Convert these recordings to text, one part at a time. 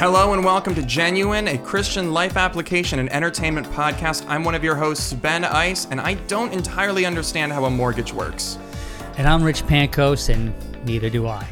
Hello and welcome to Genuine, a Christian life application and entertainment podcast. I'm one of your hosts, Ben Eiss, and I don't entirely understand how a mortgage works. And I'm Rich Pankos, and neither do I.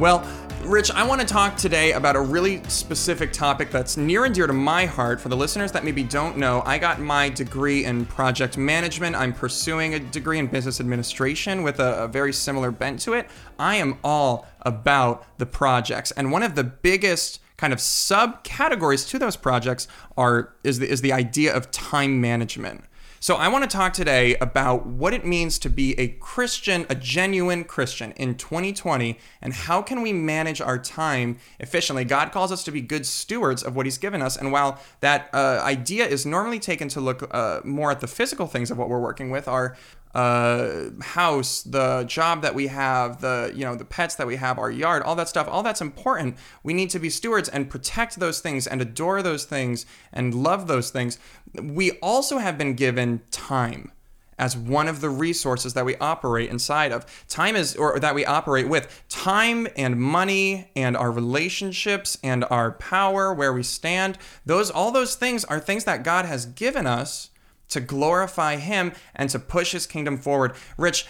Well, Rich, I want to talk today about a really specific topic that's near and dear to my heart. For the listeners that maybe don't know, I got my degree in project management. I'm pursuing a degree in business administration with a, a very similar bent to it. I am all about the projects. And one of the biggest kind of subcategories to those projects are is the, is the idea of time management. So I want to talk today about what it means to be a Christian, a genuine Christian in 2020, and how can we manage our time efficiently. God calls us to be good stewards of what He's given us, and while that uh, idea is normally taken to look uh, more at the physical things of what we're working with, our uh, house, the job that we have, the you know the pets that we have, our yard, all that stuff, all that's important. We need to be stewards and protect those things and adore those things and love those things. We also have been given time as one of the resources that we operate inside of. Time is or that we operate with. Time and money and our relationships and our power where we stand. Those all those things are things that God has given us to glorify Him and to push His kingdom forward. Rich,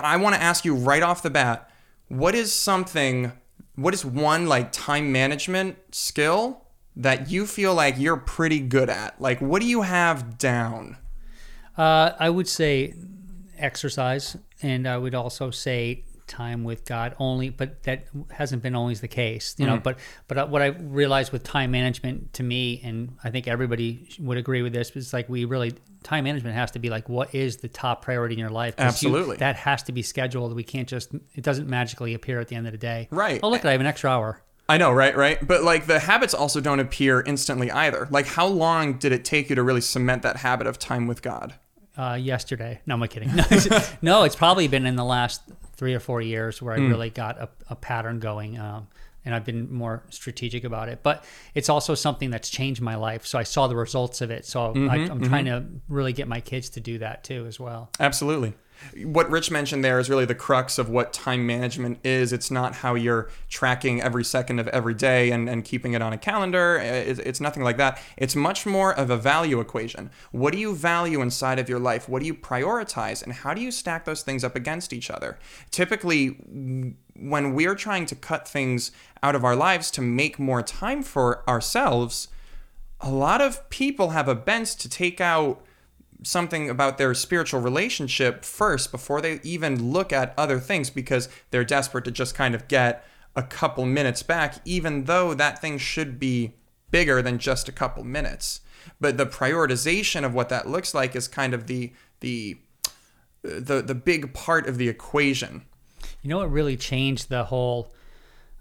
I want to ask you right off the bat what is something, what is one like time management skill that you feel like you're pretty good at? Like, what do you have down? Uh, I would say exercise, and I would also say time with God only, but that hasn't been always the case, you know. Mm-hmm. But but what I realized with time management to me, and I think everybody would agree with this, is like we really time management has to be like what is the top priority in your life. Absolutely, you, that has to be scheduled. We can't just it doesn't magically appear at the end of the day. Right. Oh look, I have an extra hour. I know, right, right. But like the habits also don't appear instantly either. Like how long did it take you to really cement that habit of time with God? Uh, yesterday. No, I'm kidding. No it's, no, it's probably been in the last three or four years where I mm. really got a, a pattern going. Um, and I've been more strategic about it. But it's also something that's changed my life. So I saw the results of it. So mm-hmm, I, am mm-hmm. trying to really get my kids to do that too, as well. Absolutely what Rich mentioned there is really the crux of what time management is. It's not how you're tracking every second of every day and, and keeping it on a calendar. It's, it's nothing like that. It's much more of a value equation. What do you value inside of your life? What do you prioritize? And how do you stack those things up against each other? Typically, when we're trying to cut things out of our lives to make more time for ourselves, a lot of people have a bent to take out something about their spiritual relationship first before they even look at other things because they're desperate to just kind of get a couple minutes back, even though that thing should be bigger than just a couple minutes. But the prioritization of what that looks like is kind of the the the the big part of the equation. You know what really changed the whole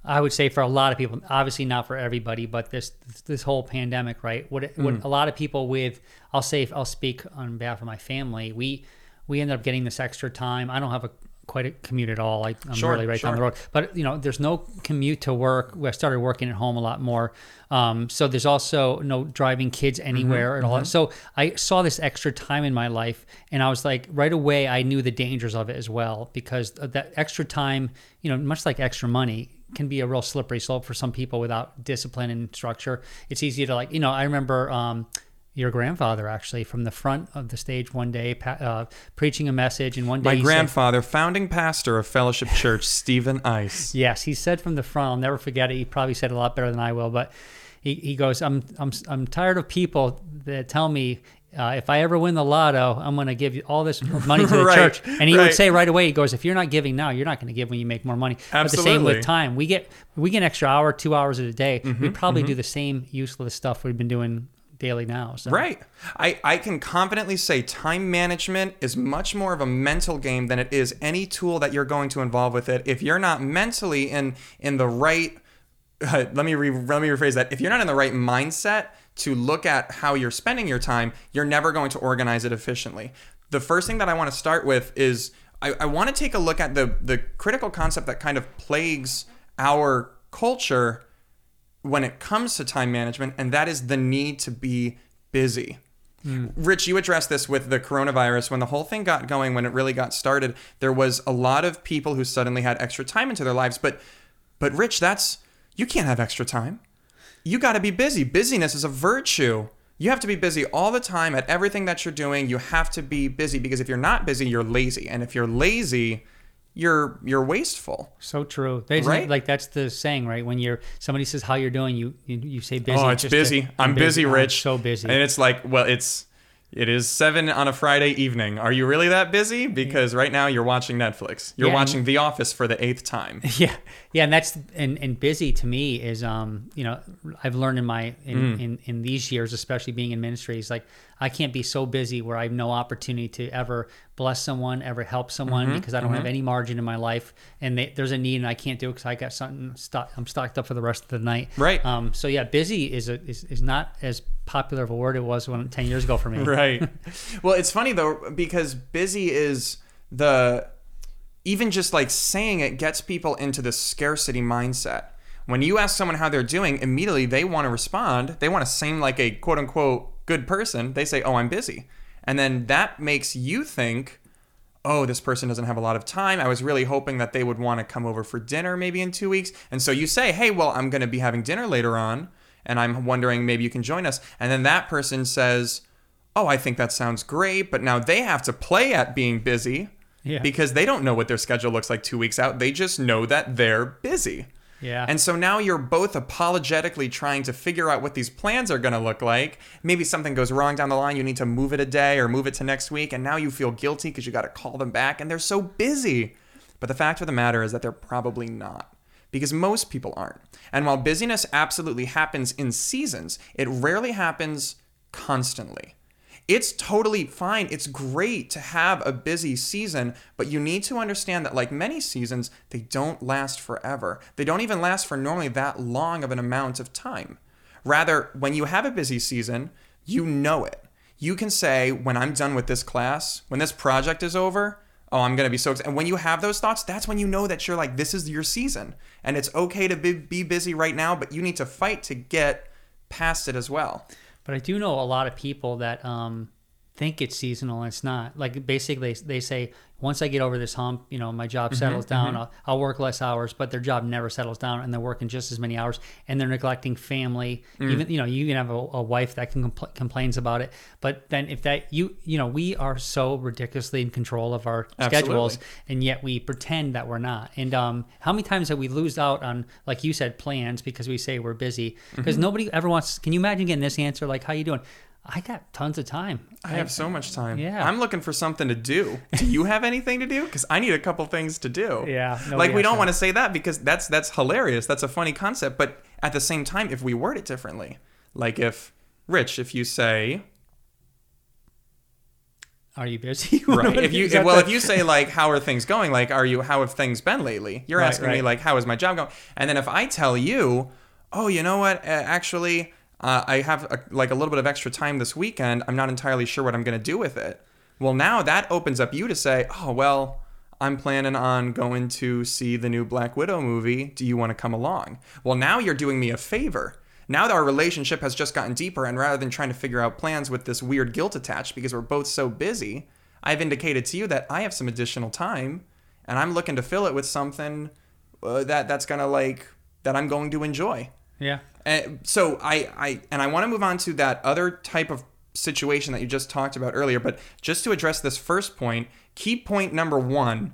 I would say for a lot of people, obviously not for everybody, but this this whole pandemic, right? What what mm. a lot of people with, I'll say, I'll speak on behalf of my family. We we ended up getting this extra time. I don't have a quite a commute at all. I, am sure, really right sure. down the road. But you know, there's no commute to work. I started working at home a lot more. Um, so there's also no driving kids mm-hmm, anywhere mm-hmm, at all. Mm-hmm. So I saw this extra time in my life, and I was like, right away, I knew the dangers of it as well because that extra time, you know, much like extra money, can be a real slippery slope for some people without discipline and structure. It's easy to like, you know, I remember um, your grandfather actually from the front of the stage one day uh, preaching a message, and one day my grandfather, said, founding pastor of Fellowship Church, Stephen Eiss. Yes, he said from the front. I'll never forget it. He probably said it a lot better than I will, but. He, he goes, I'm, I'm, I'm tired of people that tell me uh, if I ever win the lotto, I'm going to give you all this money to the right, church. And he right. would say right away, he goes, if you're not giving now, you're not going to give when you make more money. Absolutely. But the same with time. We get we get an extra hour, two hours of a day. Mm-hmm, we probably mm-hmm. do the same useless stuff we've been doing daily now. So. Right. I, I can confidently say time management is much more of a mental game than it is any tool that you're going to involve with it. If you're not mentally in in the right uh, let me re, let me rephrase that. If you're not in the right mindset to look at how you're spending your time, you're never going to organize it efficiently. The first thing that I want to start with is I, I want to take a look at the the critical concept that kind of plagues our culture when it comes to time management, and that is the need to be busy. Mm. Rich, you addressed this with the coronavirus. When the whole thing got going, when it really got started, there was a lot of people who suddenly had extra time into their lives. But, but Rich, that's you can't have extra time you got to be busy. Busyness is a virtue. You have to be busy all the time at everything that you're doing. You have to be busy because if you're not busy, you're lazy. And if you're lazy, you're you're wasteful. So true. There's Right? Like that's the saying, right? When you're somebody says how you're doing, you you, you say busy. oh, it's just to- busy. I'm busy, oh, Rich. so busy. And it's like, well, it's it is seven on a Friday evening. Are you really that busy? Because right now you're watching Netflix. You're Yeah, watching The Office for the eighth time. Yeah, yeah, and that's and, and busy to me is um you know I've learned in my in, Mm. in in these years, especially being in ministry, is like I can't be so busy where I have no opportunity to ever bless someone, ever help someone Mm-hmm, because I don't have any margin in my life, and they, there's a need and I can't do it because I got something stock, I'm stocked up for the rest of the night. Right. Um. So yeah, busy is a is, is not as popular of a word it was when ten years ago for me. right. Well, it's funny though because busy is the even just like saying it gets people into the scarcity mindset. When you ask someone how they're doing, immediately they want to respond. They want to seem like a quote unquote good person. They say, "Oh, I'm busy." And then that makes you think, "Oh, this person doesn't have a lot of time. I was really hoping that they would want to come over for dinner maybe in 2 weeks." And so you say, "Hey, well, I'm going to be having dinner later on, and I'm wondering maybe you can join us." And then that person says, oh, I think that sounds great, but now they have to play at being busy Yeah. because they don't know what their schedule looks like two weeks out. They just know that they're busy. Yeah. And so now you're both apologetically trying to figure out what these plans are going to look like. Maybe something goes wrong down the line. You need to move it a day or move it to next week. And now you feel guilty because you got to call them back and they're so busy. But the fact of the matter is that they're probably not because most people aren't. And while busyness absolutely happens in seasons, it rarely happens constantly. It's totally fine. It's great to have a busy season, but you need to understand that, like many seasons, they don't last forever. They don't even last for normally that long of an amount of time. Rather, when you have a busy season, you know it. You can say, when I'm done with this class, when this project is over, oh, I'm going to be so excited. And when you have those thoughts, that's when you know that you're like, this is your season. And it's okay to be, be busy right now, but you need to fight to get past it as well. But I do know a lot of people that um, think it's seasonal and it's not. Like basically, they say once I get over this hump, you know, my job settles down. I'll, I'll work less hours, but their job never settles down, and they're working just as many hours, and they're neglecting family. Even you know, you can have a, a wife that can compl- complains about it, but then if that you you know, we are so ridiculously in control of our schedules, and yet we pretend that we're not. And um, how many times have we lose out on, like you said, plans because we say we're busy? Because Mm-hmm. nobody ever wants. Can you imagine getting this answer? Like, how you doing? I got tons of time. I have so much time. Yeah. I'm looking for something to do. Do you have anything to do? Because I need a couple things to do. Yeah, Like we don't that. want to say that because that's that's hilarious. That's a funny concept. But at the same time, if we word it differently, like if Rich, if you say Are you busy? right, if you that well, the- if you say like how are things going? Like are you how have things been lately? You're Right, asking me like how is my job going? And then if I tell you, oh, you know what? Uh, actually, uh, I have a, like a little bit of extra time this weekend. I'm not entirely sure what I'm going to do with it. Well, now that opens up you to say, oh, well, I'm planning on going to see the new Black Widow movie. Do you want to come along? Well, now you're doing me a favor. Now that our relationship has just gotten deeper, and rather than trying to figure out plans with this weird guilt attached because we're both so busy, I've indicated to you that I have some additional time, and I'm looking to fill it with something uh, that that's gonna like that I'm going to enjoy. yeah, And so I, I and I want to move on to that other type of situation that you just talked about earlier. But just to address this first point, key point number one: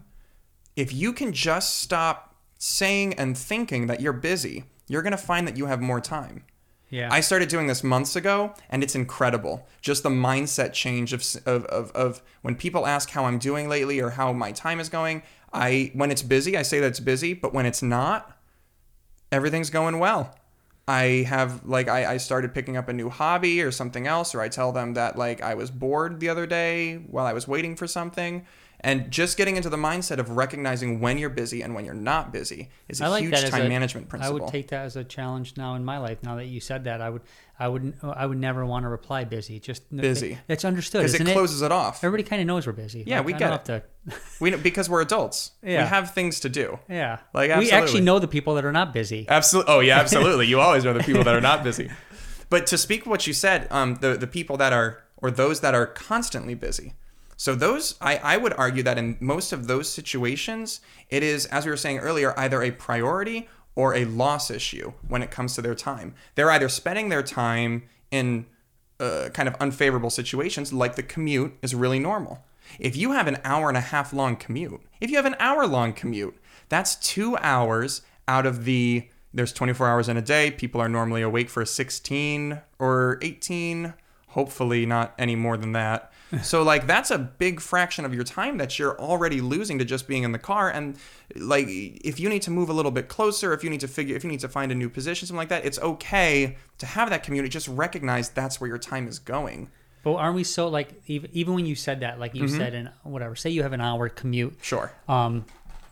if you can just stop saying and thinking that you're busy, you're gonna find that you have more time. yeah. I started doing this months ago, and it's incredible. Just the mindset change of, of, of, of when people ask how I'm doing lately or how my time is going. I when it's busy, I say that it's busy, but when it's not, everything's going well. I have like I, I started picking up a new hobby or something else, or I tell them that like I was bored the other day while I was waiting for something. And just getting into the mindset of recognizing when you're busy and when you're not busy is a like huge time a- management principle. I would take that as a challenge now in my life. Now that you said that, I would, I would, I would never want to reply busy. Just Busy. It's understood, because it closes it off. Everybody kind of knows we're busy. Yeah, Like, we I get don't it. have to- We because we're adults. Yeah. We have things to do. yeah, Like, we actually know the people that are not busy. Absolutely. Oh yeah, absolutely. you always know the people that are not busy. But to speak what you said, um, the the people that are or those that are constantly busy. So those I, I would argue that in most of those situations, it is, as we were saying earlier, either a priority or a loss issue when it comes to their time. They're either spending their time in uh, kind of unfavorable situations, like the commute is really normal. If you have an hour and a half long commute, if you have an hour long commute, that's two hours out of the there's 24 hours in a day. People are normally awake for 16 or 18, hopefully not any more than that. So like that's a big fraction of your time that you're already losing to just being in the car and like if you need to move a little bit closer, if you need to figure if you need to find a new position something like that, it's okay to have that community just recognize that's where your time is going. But aren't we so like even even when you said that, like you said in whatever, say you have an hour commute, Sure. um,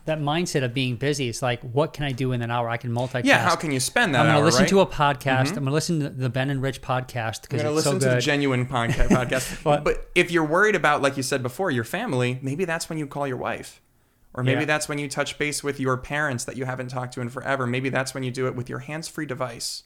that mindset of being busy is like, what can I do in an hour? I can multitask. Yeah, how can you spend that I'm going to listen right? to a podcast. Mm-hmm. I'm going to listen to the Ben and Rich podcast because it's listen so to the genuine podca- podcast. But- but if you're worried about, like you said before, your family, maybe that's when you call your wife. Or maybe Yeah. that's when you touch base with your parents that you haven't talked to in forever. Maybe that's when you do it with your hands-free device.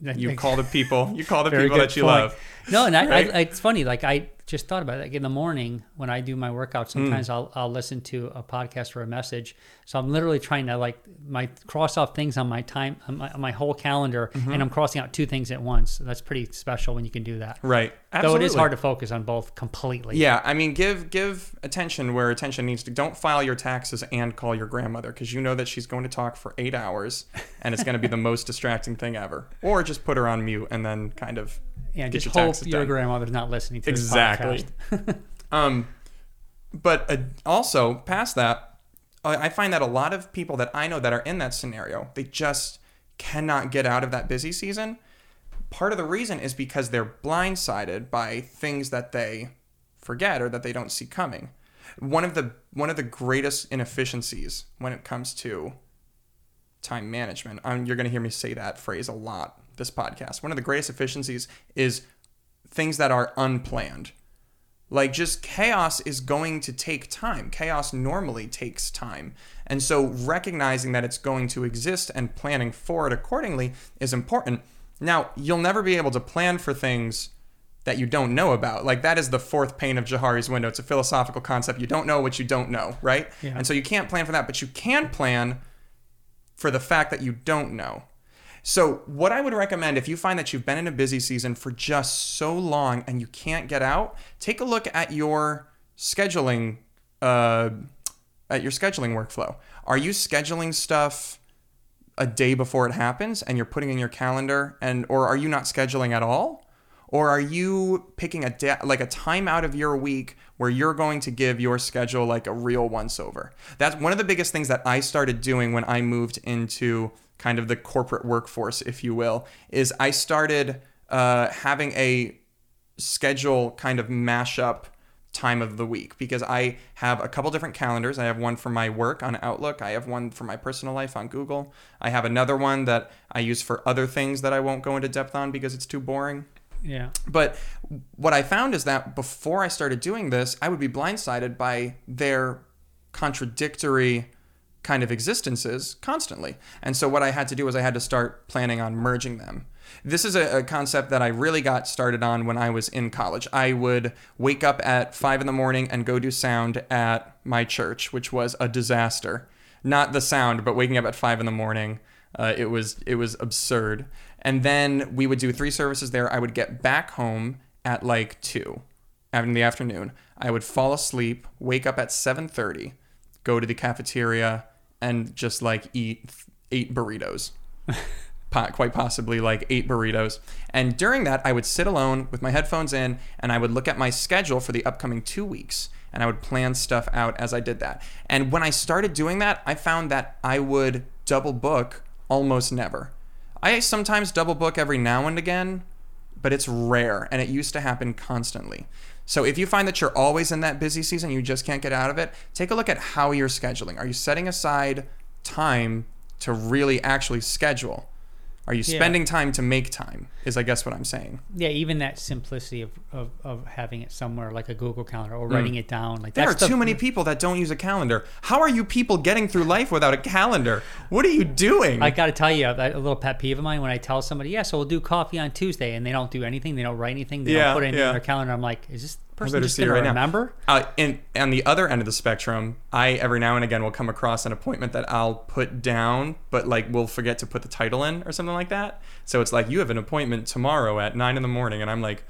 You call the people. You call the people that you point. love. No, and I, Right? I, it's funny. Like I just thought about it. Like in the morning when I do my Hmm. workout, sometimes I'll I'll listen to a podcast or a message. So I'm literally trying to like my cross off things on my time on my, on my whole calendar, Mm-hmm. and I'm crossing out two things at once. That's pretty special when you can do that. Right. Though it is hard to focus on both completely. Yeah, I mean, give give attention where attention needs to. Don't file your taxes and call your grandmother because you know that she's going to talk for eight hours, and it's going to be the most distracting thing ever. Or just put her on mute and then kind of and get just your hope your done. grandmother's not listening to Exactly. Um, but uh, also past that, I I find that a lot of people that I know that are in that scenario, they just cannot get out of that busy season. Part of the reason is because they're blindsided by things that they forget or that they don't see coming. One of the one of the greatest inefficiencies when it comes to time management. Um, you're going to hear me say that phrase a lot this podcast. One of the greatest efficiencies is things that are unplanned. Like just chaos is going to take time. Chaos normally takes time. And so recognizing that it's going to exist and planning for it accordingly is important. Now, you'll never be able to plan for things that you don't know about. Like that is the fourth pane of Johari's window. It's a philosophical concept. You don't know what you don't know, right? Yeah. And so you can't plan for that, but you can plan for the fact that you don't know. So, what I would recommend if you find that you've been in a busy season for just so long and you can't get out, take a look at your scheduling uh, at your scheduling workflow. Are you scheduling stuff a day before it happens and you're putting in your calendar and or are you not scheduling at all? Or are you picking a da- like a time out of your week where you're going to give your schedule like a real once over? That's one of the biggest things that I started doing when I moved into kind of the corporate workforce, if you will, is I started uh, having a schedule kind of mashup time of the week because I have a couple different calendars. I have one for my work on Outlook, I have one for my personal life on Google. I have another one that I use for other things that I won't go into depth on because it's too boring. Yeah. But what I found is that before I started doing this, I would be blindsided by their contradictory kind of existences constantly. And so what I had to do was I had to start planning on merging them. This is a, a concept that I really got started on when I was in college. I would wake up at five in the morning and go do sound at my church, which was a disaster. Not the sound, but waking up at five in the morning. Uh, it was it was absurd. And then we would do three services there. I would get back home at like two in the afternoon. I would fall asleep, wake up at seven thirty, go to the cafeteria, and just like eat eight burritos. Quite possibly like eight burritos. And during that, I would sit alone with my headphones in and I would look at my schedule for the upcoming two weeks and I would plan stuff out as I did that. And when I started doing that, I found that I would double book almost never. I sometimes double book every now and again, but it's rare and it used to happen constantly. So if you find that you're always in that busy season, you just can't get out of it, take a look at how you're scheduling. Are you setting aside time to really actually schedule? Are you Yeah. spending time to make time? Is I guess what I'm saying. Yeah, even that simplicity of, of, of having it somewhere like a Google Calendar or writing it down. Like Mm. There that's are the- too many people that don't use a calendar. How are you people getting through life without a calendar? What are you doing? I got to tell you, a a little pet peeve of mine when I tell somebody, yeah, so we'll do coffee on Tuesday, and they don't do anything, they don't write anything, they Yeah, don't put anything yeah. in their calendar. I'm like, is this person better just see it right to now. remember? Uh, and on the other end of the spectrum, I every now and again will come across an appointment that I'll put down, but like we'll forget to put the title in or something like that. So it's like you have an appointment tomorrow at nine in the morning, and I'm like,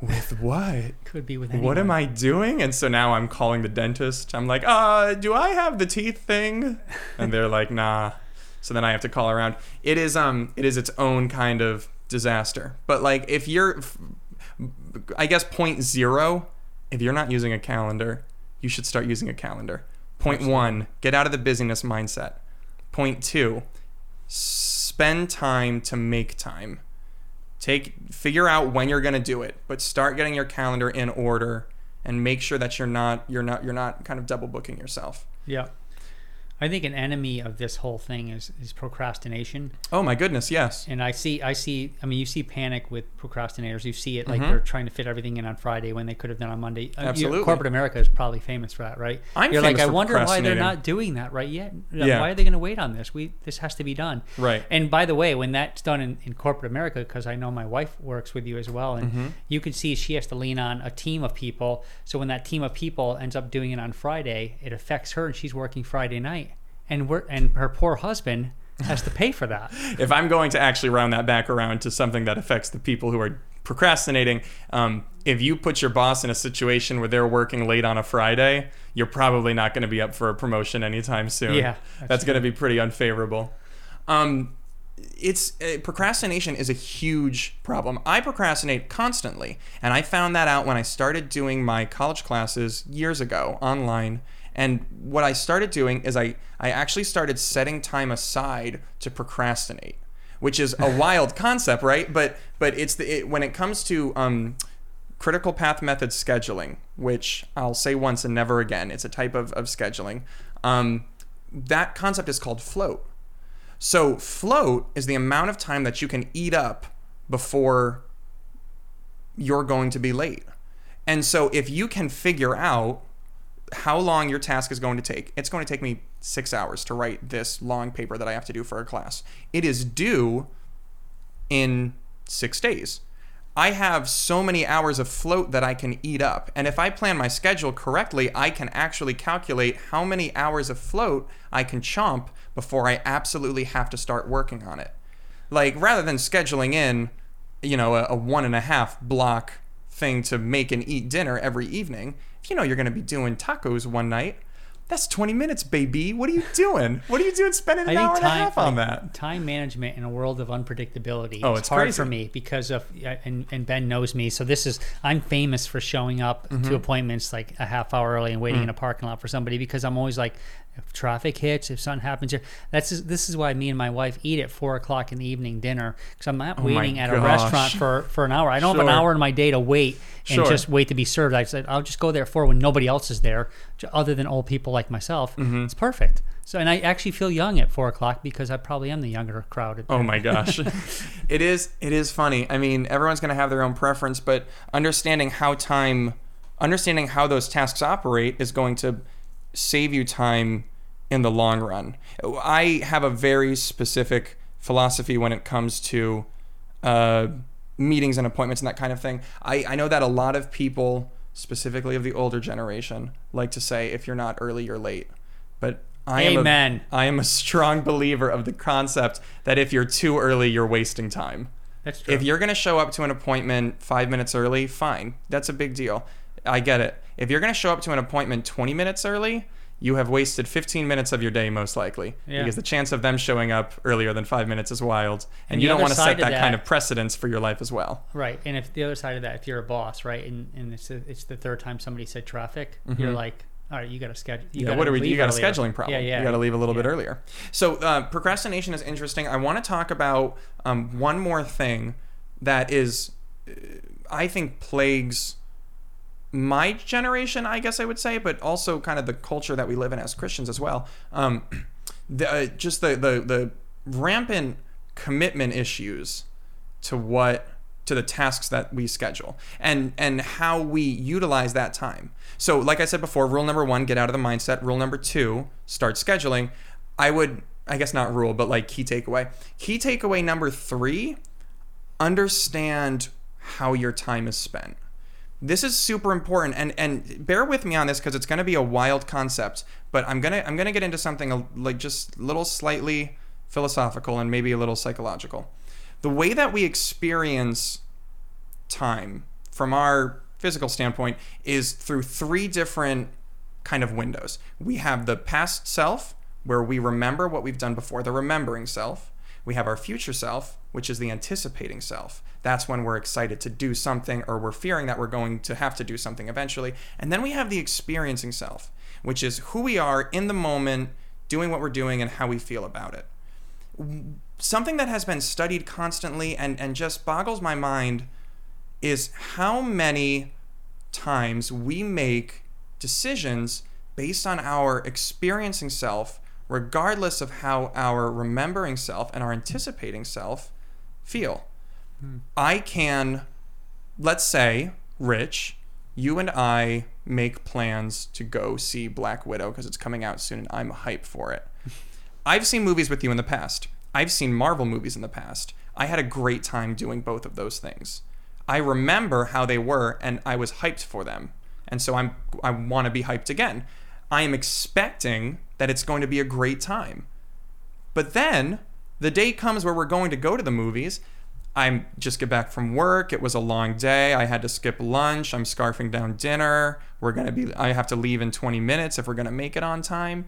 with what? Could be with What am I doing? And so now I'm calling the dentist. I'm like, uh, do I have the teeth thing? And they're like, nah. So then I have to call around. It is um, it is its own kind of disaster. But like, if you're, I guess point zero, if you're not using a calendar, you should start using a calendar. Point one, get out of the busyness mindset. Point two, spend time to make time take figure out when you're going to do it but start getting your calendar in order and make sure that you're not you're not you're not kind of double booking yourself Yeah. I think an enemy of this whole thing is, is procrastination. oh my goodness yes And I see, I see, I mean, you see panic with procrastinators. You see it like Mhm. they're trying to fit everything in on Friday when they could have done on Monday. Uh, you- Absolutely. corporate America is probably famous for that, right? I'm You're like, I wonder why they're not doing that right yet. Yeah. Why are they going to wait on this? We this has to be done. right And by the way, when that's done in, in corporate America, because I know my wife works with you as well, and Mm-hmm. you can see she has to lean on a team of people. So when that team of people ends up doing it on Friday, it affects her, and she's working Friday night, and we're and her poor husband has to pay for that. if i'm going to actually round that back around to something that affects the people who are procrastinating um, if you put your boss in a situation where they're working late on a friday you're probably not going to be up for a promotion anytime soon Yeah, that's, that's going to be pretty unfavorable um, it's uh, procrastination is a huge problem. I procrastinate constantly, and I found that out when I started doing my college classes years ago online. And what I started doing is I I actually started setting time aside to procrastinate, which is a wild concept, right? But but it's the it, when it comes to um, critical path method scheduling, which I'll say once and never again. It's a type of, of scheduling. Um, that concept is called float. So float is the amount of time that you can eat up before you're going to be late. And so if you can figure out how long your task is going to take, it's going to take me six hours to write this long paper that I have to do for a class. It is due in six days. I have so many hours of float that I can eat up. And if I plan my schedule correctly, I can actually calculate how many hours of float I can chomp before I absolutely have to start working on it. Like, rather than scheduling in, you know, a, a one and a half block thing to make and eat dinner every evening, you know you're going to be doing tacos one night, that's 20 minutes, baby. What are you doing? What are you doing spending an hour think and a time, half on that? time management in a world of unpredictability. Oh, is it's hard crazy. for me because of and and Ben knows me. So this is I'm famous for showing up Mm-hmm. to appointments like a half hour early and waiting Mm. in a parking lot for somebody because I'm always like, if traffic hits, if something happens here, that's just, this is why me and my wife eat at four o'clock in the evening dinner because I'm not Oh waiting at a restaurant for for an hour. I don't have an hour in my day to wait and Sure. just wait to be served. I said I'll just go there at four when nobody else is there, other than old people like myself. Mm-hmm. It's perfect. So, and I actually feel young at four o'clock because I probably am the younger crowd. at- Oh my gosh. it is it is funny. I mean, everyone's going to have their own preference, but understanding how time understanding how those tasks operate is going to save you time in the long run. I have a very specific philosophy when it comes to uh, meetings and appointments and that kind of thing. I, I know that a lot of people, specifically of the older generation, like to say if you're not early, you're late. But I am a- Amen. I am a strong believer of the concept that if you're too early, you're wasting time. That's true. If you're going to show up to an appointment five minutes early, fine. That's a big deal. I get it. If you're going to show up to an appointment 20 minutes early, you have wasted 15 minutes of your day, most likely. Yeah. Because the chance of them showing up earlier than five minutes is wild. And, And you don't want to set of that, kind of precedence for your life as well. Right, and if the other side of that, if you're a boss, right, and, and it's the, it's the third time somebody said traffic, you're like, all right, you got to schedule. You Mm-hmm. yeah, gotta what do we? You got a scheduling problem. Yeah, yeah. You got to leave a little bit earlier. So uh, procrastination is interesting. I want to talk about um, one more thing that is, uh, I think, plagues my generation. I guess I would say, but also kind of the culture that we live in as Christians as well. Um, the, uh, just the, the the rampant commitment issues to what to the tasks that we schedule and and how we utilize that time so like i said before rule number one get out of the mindset rule number two start scheduling i would i guess not rule but like key takeaway key takeaway number three understand how your time is spent This is super important, and and bear with me on this because it's going to be a wild concept. But I'm gonna I'm gonna get into something like just a little slightly philosophical and maybe a little psychological. The way that we experience time from our physical standpoint is through three different kind of windows. We have the past self, where we remember what we've done before, the remembering self. We have our future self, which is the anticipating self. That's when we're excited to do something or we're fearing that we're going to have to do something eventually. And then we have the experiencing self, which is who we are in the moment, doing what we're doing, and how we feel about it. Something that has been studied constantly and, and just boggles my mind is how many times we make decisions based on our experiencing self, regardless of how our remembering self and our anticipating self feel. Hmm. I can, let's say, Rich, you and I make plans to go see Black Widow because it's coming out soon and I'm hyped for it. I've seen movies with you in the past. I've seen Marvel movies in the past. I had a great time doing both of those things. I remember how they were and I was hyped for them. And so I'm I want to be hyped again. I am expecting that it's going to be a great time. But then the day comes where we're going to go to the movies. I'm just get back from work. It was a long day. I had to skip lunch. I'm scarfing down dinner. We're going to be I have to leave in 20 minutes if we're going to make it on time.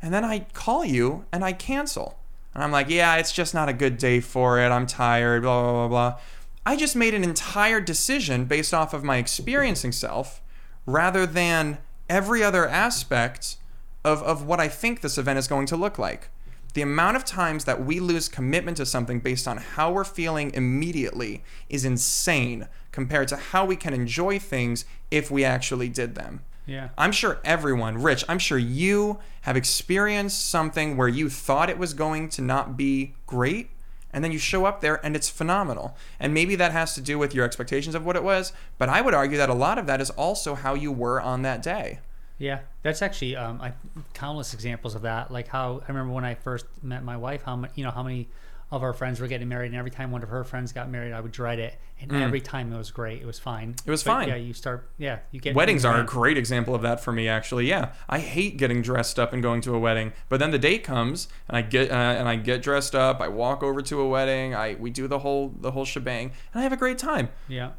And then I call you and I cancel. And I'm like, "Yeah, it's just not a good day for it. I'm tired, blah blah blah blah." I just made an entire decision based off of my experiencing self rather than every other aspect of, of what I think this event is going to look like. The amount of times that we lose commitment to something based on how we're feeling immediately is insane compared to how we can enjoy things if we actually did them. Yeah. I'm sure everyone, Rich, I'm sure you have experienced something where you thought it was going to not be great, and then you show up there and it's phenomenal. And maybe that has to do with your expectations of what it was, but I would argue that a lot of that is also how you were on that day. Yeah, that's actually um, I, countless examples of that. Like how I remember when I first met my wife, how many, you know how many of our friends were getting married, and every time one of her friends got married, I would dread it, and every time it was great. It was fine. Mm. It was But, fine. Yeah, you start. Yeah, you get Weddings are a great example of that for me, actually. Yeah, I hate getting dressed up and going to a wedding, but then the date comes and I get uh, and I get dressed up. I walk over to a wedding. I we do the whole the whole shebang, and I have a great time. Yeah,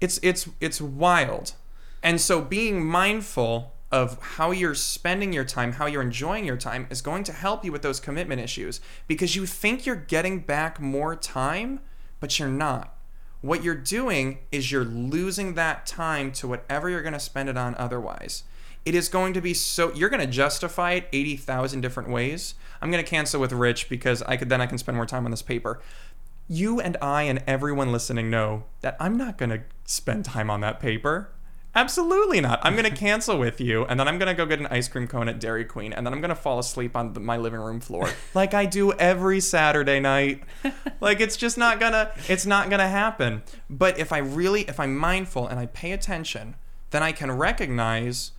it's it's it's wild and so being mindful of how you're spending your time how you're enjoying your time is going to help you with those commitment issues because you think you're getting back more time but you're not. What you're doing is you're losing that time to whatever you're going to spend it on otherwise. It is going to be so you're going to justify it 80,000 different ways. I'm going to cancel with rich because i could then i can spend more time on this paper. You and I and everyone listening know that I'm not going to spend time on that paper. Absolutely not. I'm going to cancel with you, and then I'm going to go get an ice cream cone at Dairy Queen, and then I'm going to fall asleep on the, my living room floor like I do every Saturday night. like it's just not gonna. It's not gonna happen. But if I really, if I'm mindful and I pay attention, then I can recognize.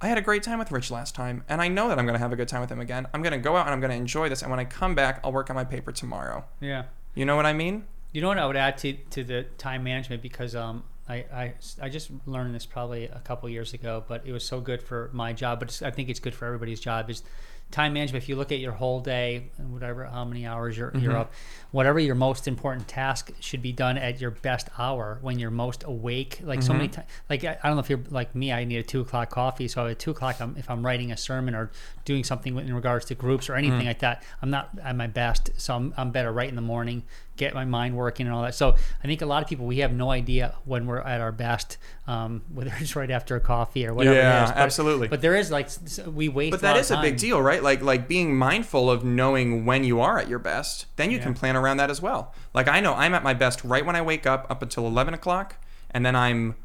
I had a great time with Rich last time, and I know that I'm going to have a good time with him again. I'm going to go out and I'm going to enjoy this, and when I come back, I'll work on my paper tomorrow. yeah. You know what I mean? You know what I would add to, to the time management because um, I, I, I just learned this probably a couple years ago, but it was so good for my job. But I think it's good for everybody's job. Is time management. If you look at your whole day and whatever, how many hours you're, you're mm-hmm. up, whatever your most important task should be done at your best hour when you're most awake. Like so many mm-hmm. times, like I, I don't know if you're like me. I need a two o'clock coffee. So at two o'clock, I'm, if I'm writing a sermon or doing something in regards to groups or anything mm. like that, I'm not at my best. So I'm, I'm better right in the morning, get my mind working and all that. So I think a lot of people we have no idea when we're at our best, um, whether it's right after a coffee or whatever. Yeah, it is. But- absolutely. But there is like we waste. But a that of is a big deal, right? Like like being mindful of knowing when you are at your best. Then you can plan around that as well. Like I know I'm at my best right when I wake up, up until eleven o'clock, and then I'm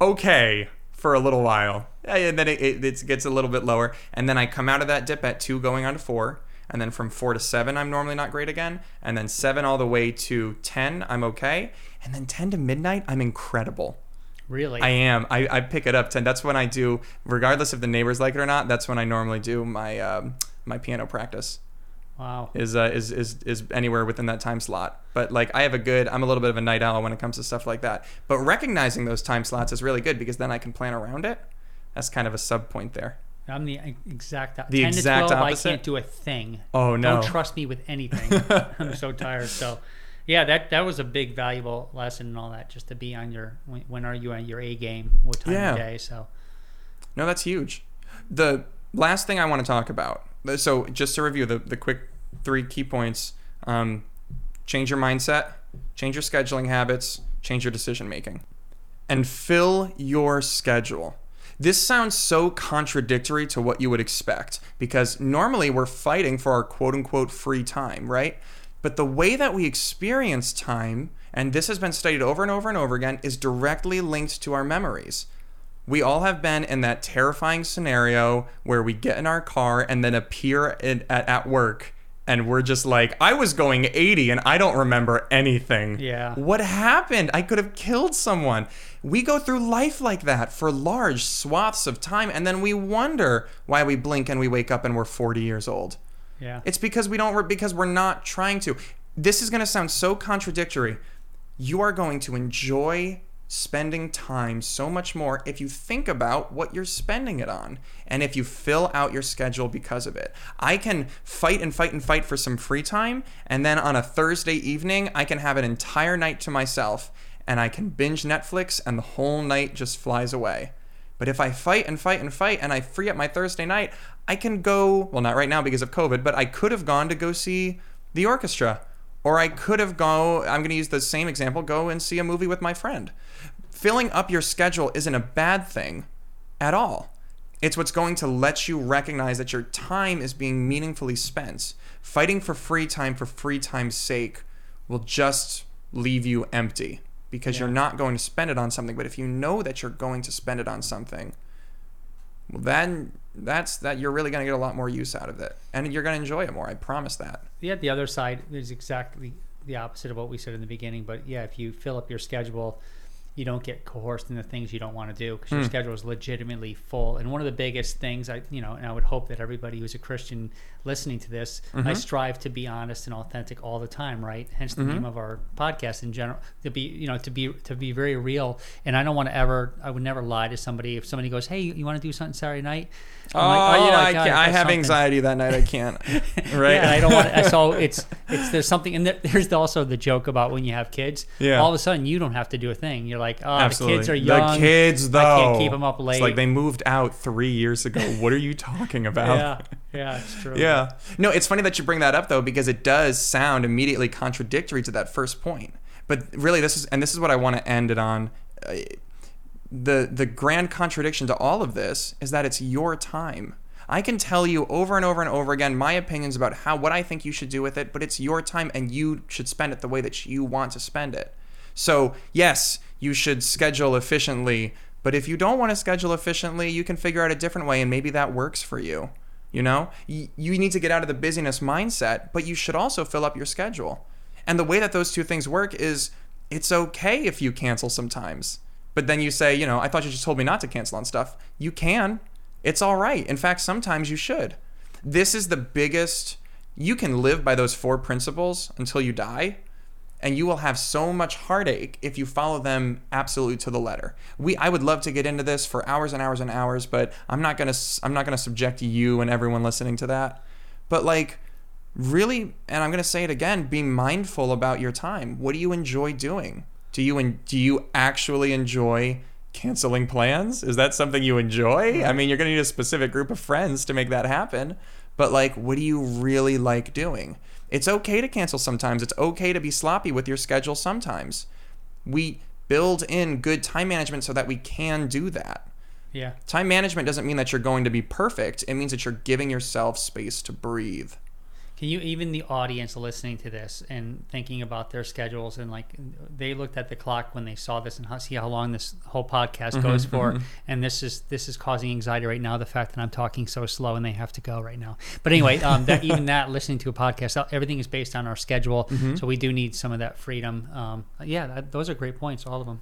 okay for a little while. And then it, it, it gets a little bit lower, and then I come out of that dip at two, going on to four. And then from four to seven, I'm normally not great again. And then seven all the way to 10, I'm okay. And then 10 to midnight, I'm incredible. Really. I am. I, I pick it up ten. That's when I do, regardless if the neighbors like it or not. That's when I normally do my um, my piano practice. Wow. is uh, is is is anywhere within that time slot. But like I have a good, I'm a little bit of a night owl when it comes to stuff like that. But recognizing those time slots is really good because then I can plan around it. That's kind of a sub point there. I'm the exact The 10 exact to 12 opposite? I can't do a thing. Oh no. Don't trust me with anything. I'm so tired. So, yeah, that that was a big valuable lesson and all that. Just to be on your when, when are you on your A game? What time Yeah. of day? So, No, that's huge. The last thing I want to talk about. So, just to review the, the quick three key points um, change your mindset, change your scheduling habits, change your decision making, and fill your schedule. This sounds so contradictory to what you would expect because normally we're fighting for our quote unquote free time, right? But the way that we experience time, and this has been studied over and over and over again, is directly linked to our memories. We all have been in that terrifying scenario where we get in our car and then appear in, at, at work and we're just like, I was going 80 and I don't remember anything. Yeah. What happened? I could have killed someone. We go through life like that for large swaths of time and then we wonder why we blink and we wake up and we're 40 years old. yeah. It's because we don't because we're not trying to. This is going to sound so contradictory. You are going to enjoy spending time so much more if you think about what you're spending it on and if you fill out your schedule because of it. I can fight and fight and fight for some free time and then on a Thursday evening I can have an entire night to myself and I can binge Netflix and the whole night just flies away. But if I fight and fight and fight and I free up my Thursday night, I can go, well, not right now because of COVID, but I could have gone to go see the orchestra. Or I could have go, I'm going to use the same example, go and see a movie with my friend. Filling up your schedule isn't a bad thing at all. It's what's going to let you recognize that your time is being meaningfully spent. Fighting for free time for free time's sake will just leave you empty because Yeah. you're not going to spend it on something. But if you know that you're going to spend it on something, well, then that's that you're really going to get a lot more use out of it, and you're going to enjoy it more. I promise that. Yeah, the other side is exactly the opposite of what we said in the beginning. But yeah, if you fill up your schedule, you don't get coerced into things you don't want to do because your Hmm. schedule is legitimately full. And one of the biggest things I, you know, and I would hope that everybody who's a Christian listening to this, I Mhm. strive to be honest and authentic all the time, right? Hence the Mhm. name of our podcast in general to be, you know, to be to be very real. And I don't want to ever, I would never lie to somebody if somebody goes, "Hey, you want to do something Saturday night?" Oh, I'm like, yeah, I, God, can't, I've I have something." anxiety that night. I can't. Right? Yeah, and I don't want. So it's it's there's something, and there, there's also the joke about when you have kids. Yeah. All of a sudden, you don't have to do a thing. You're like, oh, Absolutely. the kids are young. The kids, though. I can't keep them up late. It's like they moved out three years ago. What are you talking about? yeah, yeah, it's true. Yeah. No, it's funny that you bring that up though, because it does sound immediately contradictory to that first point. But really, this is and this is what I want to end it on. Uh, the the grand contradiction to all of this is that it's your time. I can tell you over and over and over again my opinions about how what I think you should do with it, but it's your time and you should spend it the way that you want to spend it. So, yes, you should schedule efficiently, but if you don't want to schedule efficiently, you can figure out a different way and maybe that works for you. You know, you need to get out of the busyness mindset, but you should also fill up your schedule. And the way that those two things work is it's okay if you cancel sometimes. But then you say, you know, I thought you just told me not to cancel on stuff. You can. It's all right. In fact, sometimes you should. This is the biggest. You can live by those four principles until you die, and you will have so much heartache if you follow them absolutely to the letter. We I would love to get into this for hours and hours and hours, but I'm not going to I'm not going to subject you and everyone listening to that. But like really and I'm going to say it again, be mindful about your time. What do you enjoy doing? Do you en- do you actually enjoy canceling plans? Is that something you enjoy? I mean, you're going to need a specific group of friends to make that happen. But like, what do you really like doing? It's okay to cancel sometimes. It's okay to be sloppy with your schedule sometimes. We build in good time management so that we can do that. yeah. Time management doesn't mean that you're going to be perfect. It means that you're giving yourself space to breathe. Can you even the audience listening to this and thinking about their schedules and like they looked at the clock when they saw this and how, see how long this whole podcast goes for and this is this is causing anxiety right now the fact that I'm talking so slow and they have to go right now. But anyway, um, that even that listening to a podcast everything is based on our schedule, so we do need some of that freedom. Um, yeah, that, those are great points, all of them.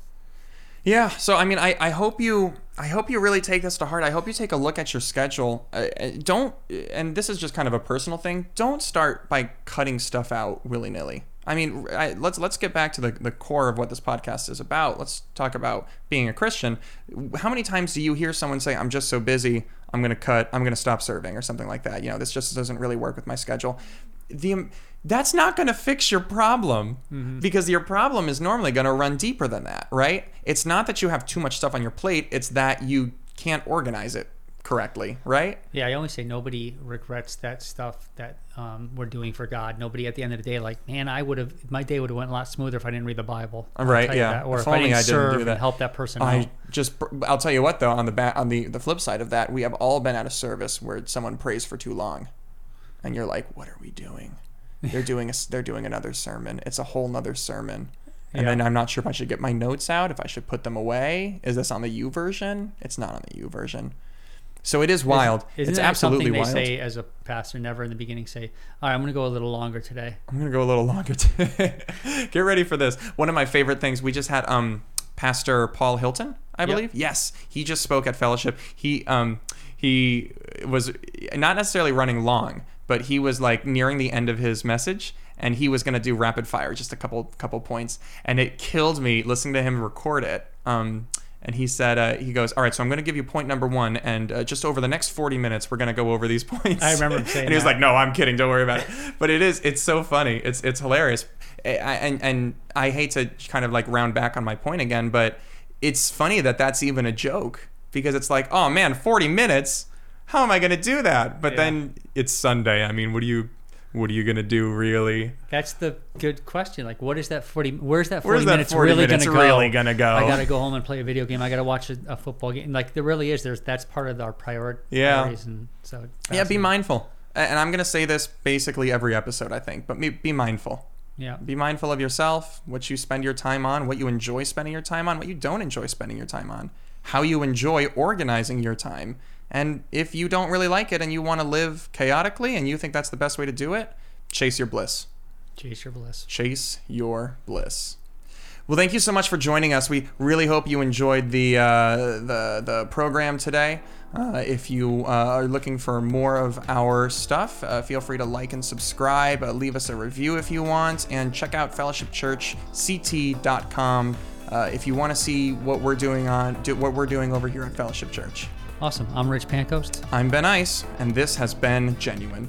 Yeah. So I mean, I, I hope you I hope you really take this to heart. I hope you take a look at your schedule. Uh, uh, don't and this is just kind of a personal thing. Don't start by cutting stuff out willy nilly. I mean, I, let's let's get back to the, the core of what this podcast is about. Let's talk about being a Christian. How many times do you hear someone say, "I'm just so busy, I'm going to cut, I'm going to stop serving," or something like that? You know, this just doesn't really work with my schedule. The that's not going to fix your problem mm-hmm. because your problem is normally going to run deeper than that, right? It's not that you have too much stuff on your plate; it's that you can't organize it correctly, right? Yeah, I always say nobody regrets that stuff that um, we're doing for God. Nobody at the end of the day, like, man, I would have my day would have went a lot smoother if I didn't read the Bible. right? Yeah. That. Or if, if I didn't I serve didn't and help that person. I out. just, I'll tell you what though. On the back, on the the flip side of that, we have all been at a service where someone prays for too long, and you're like, what are we doing? They're doing a, they're doing another sermon. It's a whole nother sermon. And yeah. then I'm not sure if I should get my notes out, if I should put them away. Is this on the U YouVersion? It's not on the U YouVersion. So it is wild. Isn't, it's absolutely wild. something they say as a pastor, never in the beginning say, "All right, I'm going to go a little longer today." I'm going to go a little longer today. Get ready for this. One of my favorite things we just had um Pastor Paul Hilton, I believe. Yep. Yes, he just spoke at fellowship. He um he was not necessarily running long, but he was like nearing the end of his message and he was going to do rapid fire just a couple couple points. And it killed me listening to him record it um and he said uh, he goes all right so i'm going to give you point number one and uh, just over the next 40 minutes we're going to go over these points. I remember him saying and he was that. like no i'm kidding don't worry about it. But it is it's so funny it's it's hilarious. And and i hate to kind of like round back on my point again but it's funny that that's even a joke because it's like oh man 40 minutes how am i going to do that but yeah. then it's sunday i mean what do you what are you gonna do really? That's the good question. Like, what is that forty? Where's that forty where's that minutes 40 really minutes gonna really go? gonna go? I gotta go home and play a video game. I gotta watch a, a football game. Like, there really is. There's that's part of our priority. Yeah. And so yeah, be mindful. And I'm gonna say this basically every episode, I think. But be, be mindful. Yeah. Be mindful of yourself, what you spend your time on, what you enjoy spending your time on, what you don't enjoy spending your time on, how you enjoy organizing your time. And if you don't really like it and you want to live chaotically and you think that's the best way to do it, chase your bliss. Chase your bliss. Chase your bliss. Well, thank you so much for joining us. We really hope you enjoyed the uh, the the program today. Uh, if you uh, are looking for more of our stuff, uh, feel free to like and subscribe. Uh, leave us a review if you want, and check out fellowshipchurchct.com uh, if you want to see what we're doing on do, what we're doing over here at Fellowship Church. Awesome. I'm Rich Pancoast. I'm Ben Eiss, and this has been genuine.